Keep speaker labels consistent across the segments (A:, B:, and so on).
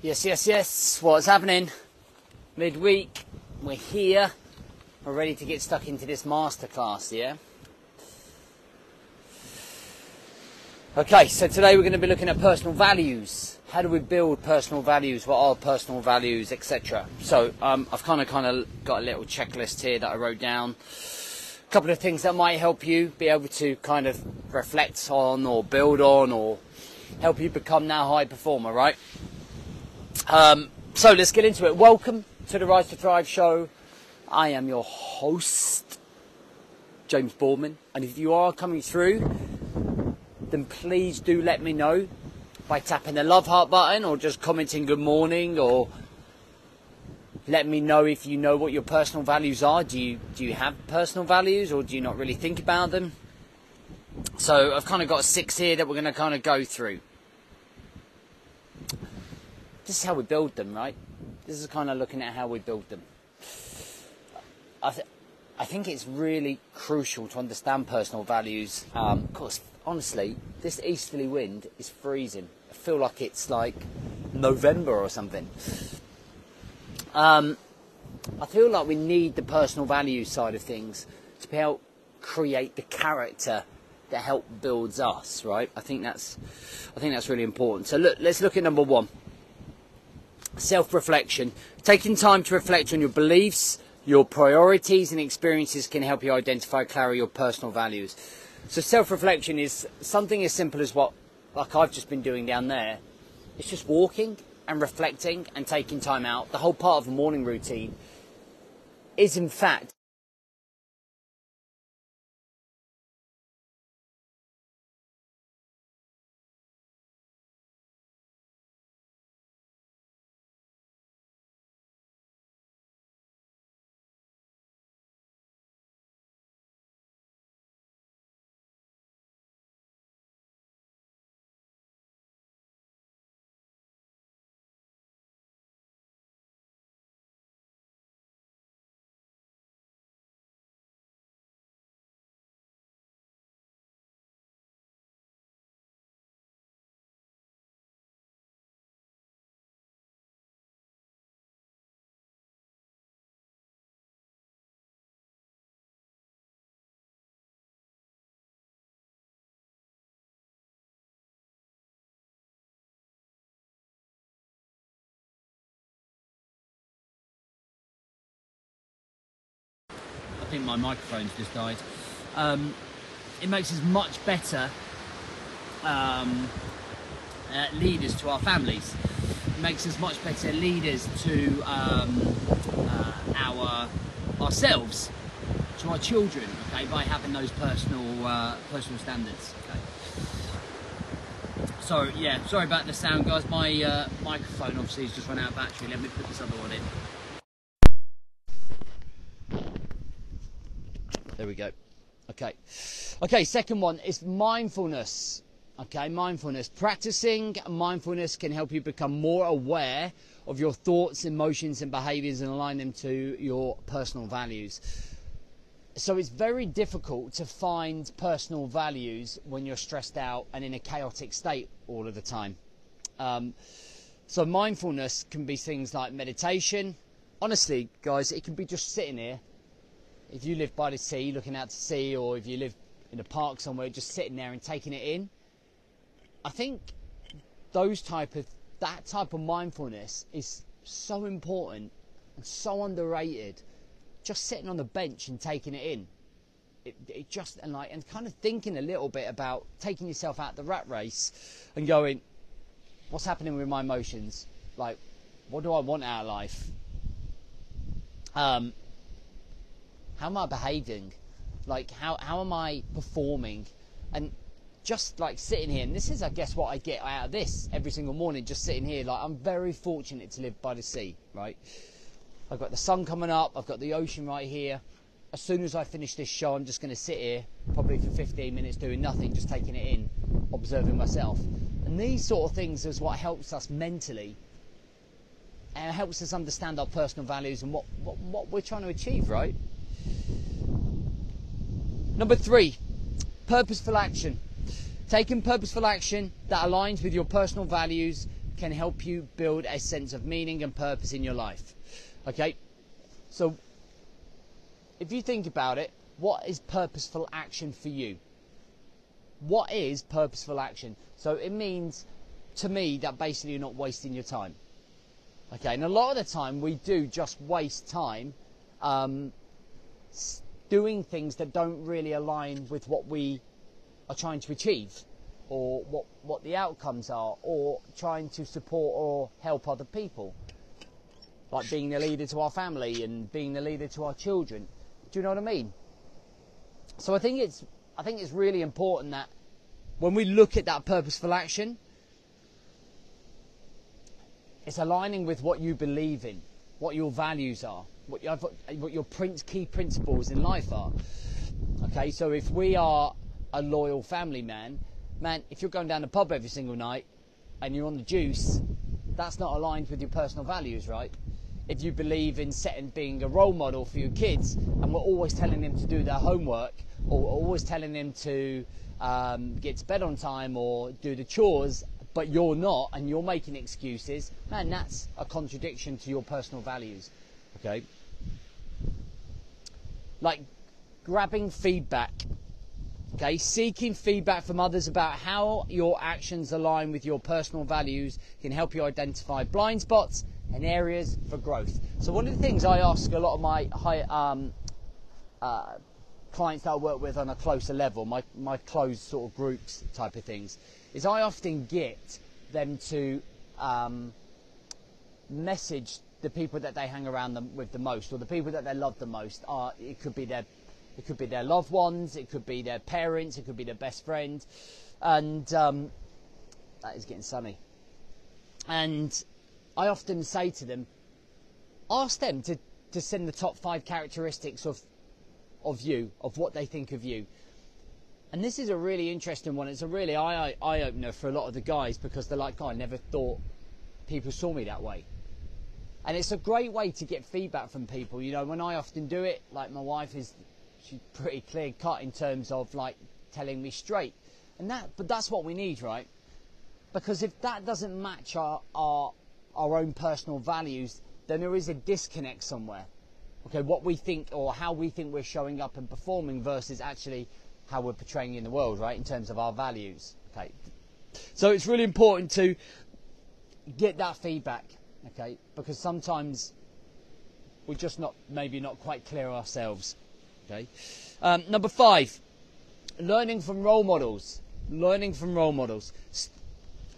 A: Yes, yes, yes. What's happening? Midweek, we're here. We're ready to get stuck into this masterclass, yeah? Okay, so today we're going to be looking at personal values. How do we build personal values? What are personal values, etc. So um, I've kind of kind of got a little checklist here that I wrote down. A couple of things that might help you be able to kind of reflect on or build on or help you become that high performer, right? Um, so let's get into it. Welcome to the Rise to Thrive show. I am your host, James Boardman, and if you are coming through, then please do let me know by tapping the love heart button or just commenting good morning or let me know if you know what your personal values are. Do you do you have personal values or do you not really think about them? So I've kind of got six here that we're going to kind of go through. This is how we build them, right? This is kind of looking at how we build them. I, th- I think it's really crucial to understand personal values. Um, of course, honestly, this easterly wind is freezing. I feel like it's like November or something. Um, I feel like we need the personal values side of things to be help create the character that help builds us, right? I think that's, I think that's really important. So look, let's look at number one self reflection. Taking time to reflect on your beliefs, your priorities, and experiences can help you identify clearly your personal values. So, self reflection is something as simple as what, like I've just been doing down there. It's just walking and reflecting and taking time out. The whole part of the morning routine is, in fact, I think my microphone's just died. Um, it makes us much better um, uh, leaders to our families. It makes us much better leaders to um, uh, our ourselves, to our children. Okay, by having those personal uh, personal standards. Okay. So yeah, sorry about the sound, guys. My uh, microphone obviously has just run out of battery. Let me put this other one in. We go. Okay. Okay, second one is mindfulness. Okay, mindfulness. Practicing mindfulness can help you become more aware of your thoughts, emotions, and behaviors and align them to your personal values. So it's very difficult to find personal values when you're stressed out and in a chaotic state all of the time. Um, so mindfulness can be things like meditation. Honestly, guys, it can be just sitting here if you live by the sea, looking out to sea, or if you live in a park somewhere, just sitting there and taking it in. I think those type of that type of mindfulness is so important and so underrated. Just sitting on the bench and taking it in. It, it just and like and kind of thinking a little bit about taking yourself out of the rat race and going, what's happening with my emotions? Like, what do I want out of life? Um, how am I behaving? Like, how, how am I performing? And just like sitting here, and this is, I guess, what I get out of this every single morning, just sitting here. Like, I'm very fortunate to live by the sea, right? I've got the sun coming up, I've got the ocean right here. As soon as I finish this show, I'm just going to sit here, probably for 15 minutes, doing nothing, just taking it in, observing myself. And these sort of things is what helps us mentally and helps us understand our personal values and what, what, what we're trying to achieve, right? Number three, purposeful action. Taking purposeful action that aligns with your personal values can help you build a sense of meaning and purpose in your life. Okay? So, if you think about it, what is purposeful action for you? What is purposeful action? So, it means to me that basically you're not wasting your time. Okay, and a lot of the time we do just waste time um, doing things that don't really align with what we are trying to achieve or what, what the outcomes are or trying to support or help other people. Like being the leader to our family and being the leader to our children. Do you know what I mean? So I think it's I think it's really important that when we look at that purposeful action, it's aligning with what you believe in, what your values are, what your, what your key principles in life are. Okay, so if we are a loyal family man, man, if you're going down the pub every single night and you're on the juice, that's not aligned with your personal values, right? If you believe in setting being a role model for your kids and we're always telling them to do their homework or always telling them to um, get to bed on time or do the chores, but you're not and you're making excuses, man, that's a contradiction to your personal values. Okay? Like grabbing feedback Okay, seeking feedback from others about how your actions align with your personal values can help you identify blind spots and areas for growth. So one of the things I ask a lot of my high, um, uh, clients that I work with on a closer level, my, my closed sort of groups type of things, is I often get them to um, message the people that they hang around them with the most, or the people that they love the most. Are it could be their it could be their loved ones, it could be their parents, it could be their best friend. And um, that is getting sunny. And I often say to them, ask them to, to send the top five characteristics of, of you, of what they think of you. And this is a really interesting one. It's a really eye, eye opener for a lot of the guys because they're like, oh, I never thought people saw me that way. And it's a great way to get feedback from people. You know, when I often do it, like my wife is she's pretty clear cut in terms of like telling me straight. And that, but that's what we need, right? Because if that doesn't match our, our, our own personal values, then there is a disconnect somewhere. Okay, what we think or how we think we're showing up and performing versus actually how we're portraying in the world, right? In terms of our values. Okay. So it's really important to get that feedback, okay? Because sometimes we're just not, maybe not quite clear ourselves. Okay. Um, number five, learning from role models. Learning from role models.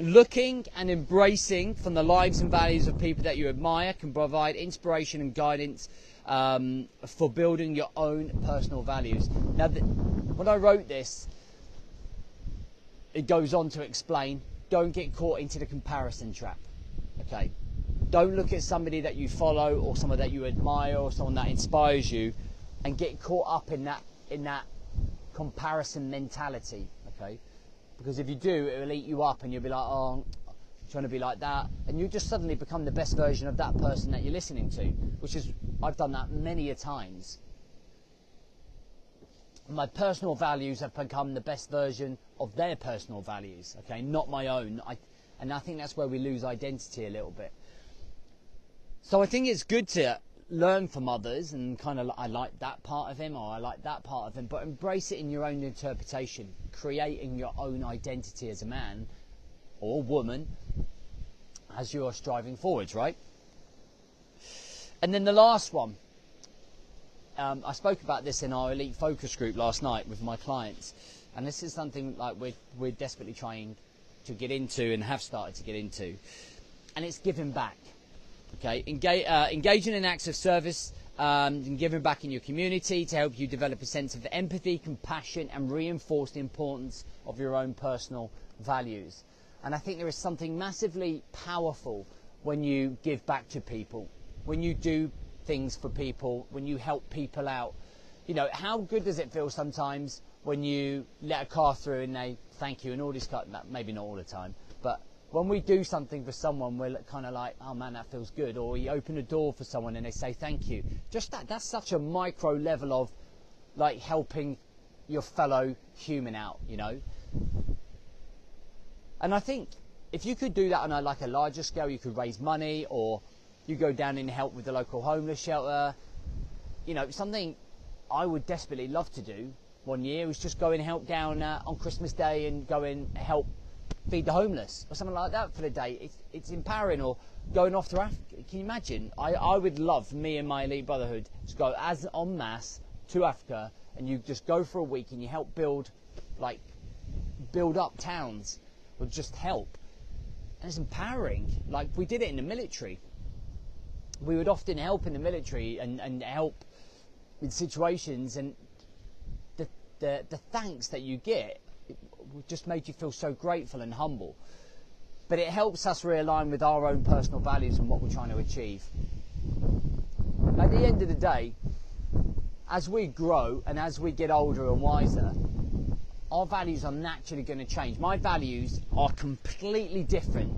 A: Looking and embracing from the lives and values of people that you admire can provide inspiration and guidance um, for building your own personal values. Now, when I wrote this, it goes on to explain don't get caught into the comparison trap. Okay. Don't look at somebody that you follow or someone that you admire or someone that inspires you and get caught up in that in that comparison mentality. Okay, because if you do, it will eat you up, and you'll be like, oh, I'm trying to be like that, and you just suddenly become the best version of that person that you're listening to. Which is, I've done that many a times. My personal values have become the best version of their personal values. Okay, not my own. I, and I think that's where we lose identity a little bit. So I think it's good to learn from others and kind of I like that part of him or I like that part of him, but embrace it in your own interpretation, creating your own identity as a man or woman as you are striving forwards, right? And then the last one, um, I spoke about this in our elite focus group last night with my clients, and this is something like we're we're desperately trying to get into and have started to get into, and it's giving back. Okay, Engage, uh, engaging in acts of service um, and giving back in your community to help you develop a sense of empathy, compassion, and reinforce the importance of your own personal values. And I think there is something massively powerful when you give back to people, when you do things for people, when you help people out. You know, how good does it feel sometimes when you let a car through and they thank you and all this maybe not all the time, when we do something for someone, we're kind of like, oh man, that feels good. Or you open a door for someone and they say thank you. Just that, that's such a micro level of like helping your fellow human out, you know. And I think if you could do that on a like a larger scale, you could raise money, or you go down and help with the local homeless shelter. You know, something I would desperately love to do one year was just go and help down uh, on Christmas Day and go and help feed the homeless or something like that for the day. It's, it's empowering. Or going off to Africa. Can you imagine? I, I would love me and my elite brotherhood to go as en masse to Africa and you just go for a week and you help build like build up towns or just help. And it's empowering. Like we did it in the military. We would often help in the military and, and help in situations and the, the, the thanks that you get just made you feel so grateful and humble. But it helps us realign with our own personal values and what we're trying to achieve. At the end of the day, as we grow and as we get older and wiser, our values are naturally going to change. My values are completely different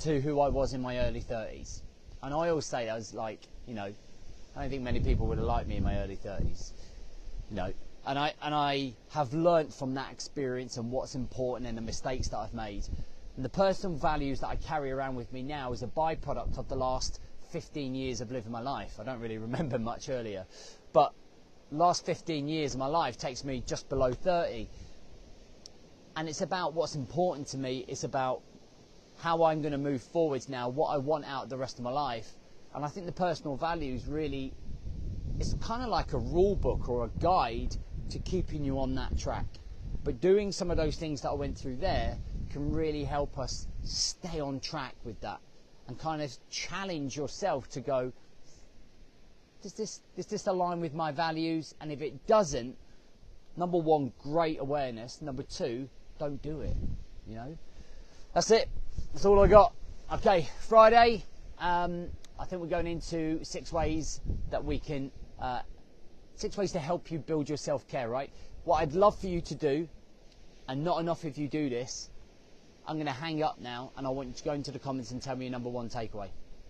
A: to who I was in my early 30s. And I always say, as like, you know, I don't think many people would have liked me in my early 30s. You know, and I and I have learnt from that experience and what's important and the mistakes that I've made. And the personal values that I carry around with me now is a byproduct of the last 15 years of living my life. I don't really remember much earlier, but last 15 years of my life takes me just below 30. And it's about what's important to me. It's about how I'm going to move forwards now, what I want out the rest of my life. And I think the personal values really, it's kind of like a rule book or a guide to keeping you on that track. But doing some of those things that I went through there can really help us stay on track with that and kind of challenge yourself to go, does this, does this align with my values? And if it doesn't, number one, great awareness. Number two, don't do it. You know, that's it. That's all I got. Okay, Friday. Um, I think we're going into six ways that we can uh, six ways to help you build your self care, right? What I'd love for you to do, and not enough if you do this, I'm going to hang up now and I want you to go into the comments and tell me your number one takeaway.